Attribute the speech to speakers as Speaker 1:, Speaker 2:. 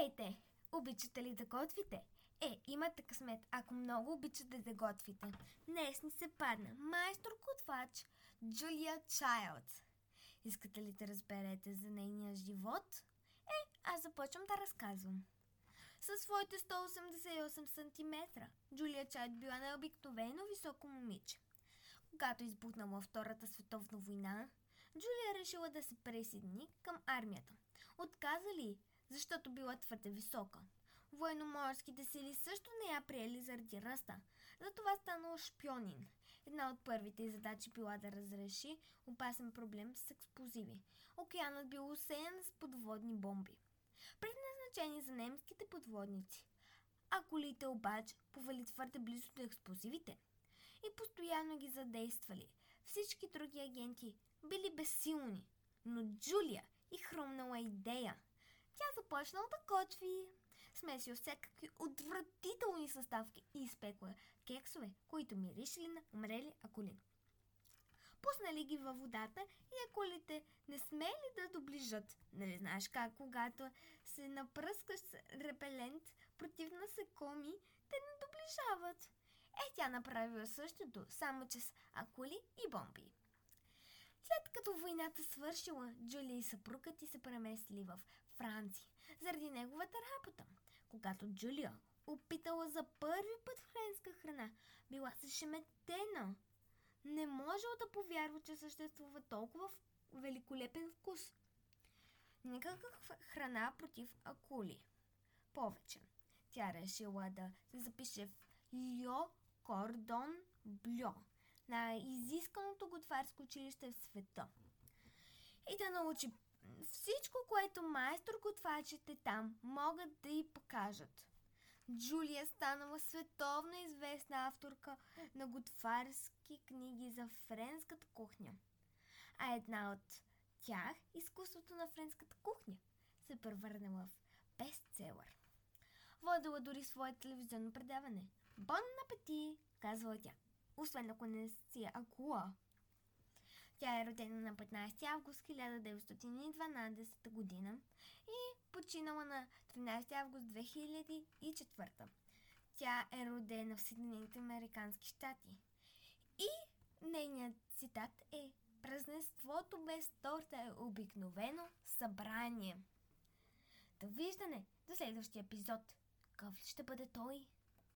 Speaker 1: Здравейте! Обичате ли да готвите? Е, имате късмет, ако много обичате да готвите. Днес ни се падна майстор готвач Джулия Чайлдс. Искате ли да разберете за нейния живот? Е, аз започвам да разказвам. Със своите 188 см, Джулия Чайлд била необикновено високо момиче. Когато избухнала Втората световна война, Джулия решила да се присъедини към армията. Отказали, защото била твърде висока. Военноморските сили също не я приели заради ръста. Затова станала шпионин. Една от първите задачи била да разреши опасен проблем с експлозиви. Океанът бил усеян с подводни бомби. Предназначени за немските подводници. А колите обаче повали твърде близо до експлозивите и постоянно ги задействали. Всички други агенти били безсилни, но Джулия и хрумнала идея. Тя започнала да готви. Смесила всякакви отвратителни съставки и изпекла кексове, които миришели на умрели акули. Пуснали ги във водата и акулите не смели да доближат. Нали знаеш как, когато се напръскаш с репелент против насекоми, те не доближават. Е, тя направила същото, само че с акули и бомби. Като войната свършила, Джули и съпругът ти се преместили в Франция заради неговата работа. Когато Джулия опитала за първи път френска храна, била зашеметена. Не можела да повярва, че съществува толкова великолепен вкус. Никаква храна против акули. Повече. Тя решила да се запише в Льо Кордон Бльо най-изисканото готварско училище в света. И да научи всичко, което майстор готвачите там могат да й покажат. Джулия станала световно известна авторка на готварски книги за френската кухня. А една от тях, изкуството на френската кухня, се превърнала в бестселър. Водила дори свое телевизионно предаване. Бон апети, казвала тя освен ако не си акула. Тя е родена на 15 август 1912 година и починала на 13 август 2004. Тя е родена в Съединените Американски щати. И нейният цитат е Празненството без торта е обикновено събрание. Довиждане до следващия епизод. Какъв ще бъде той?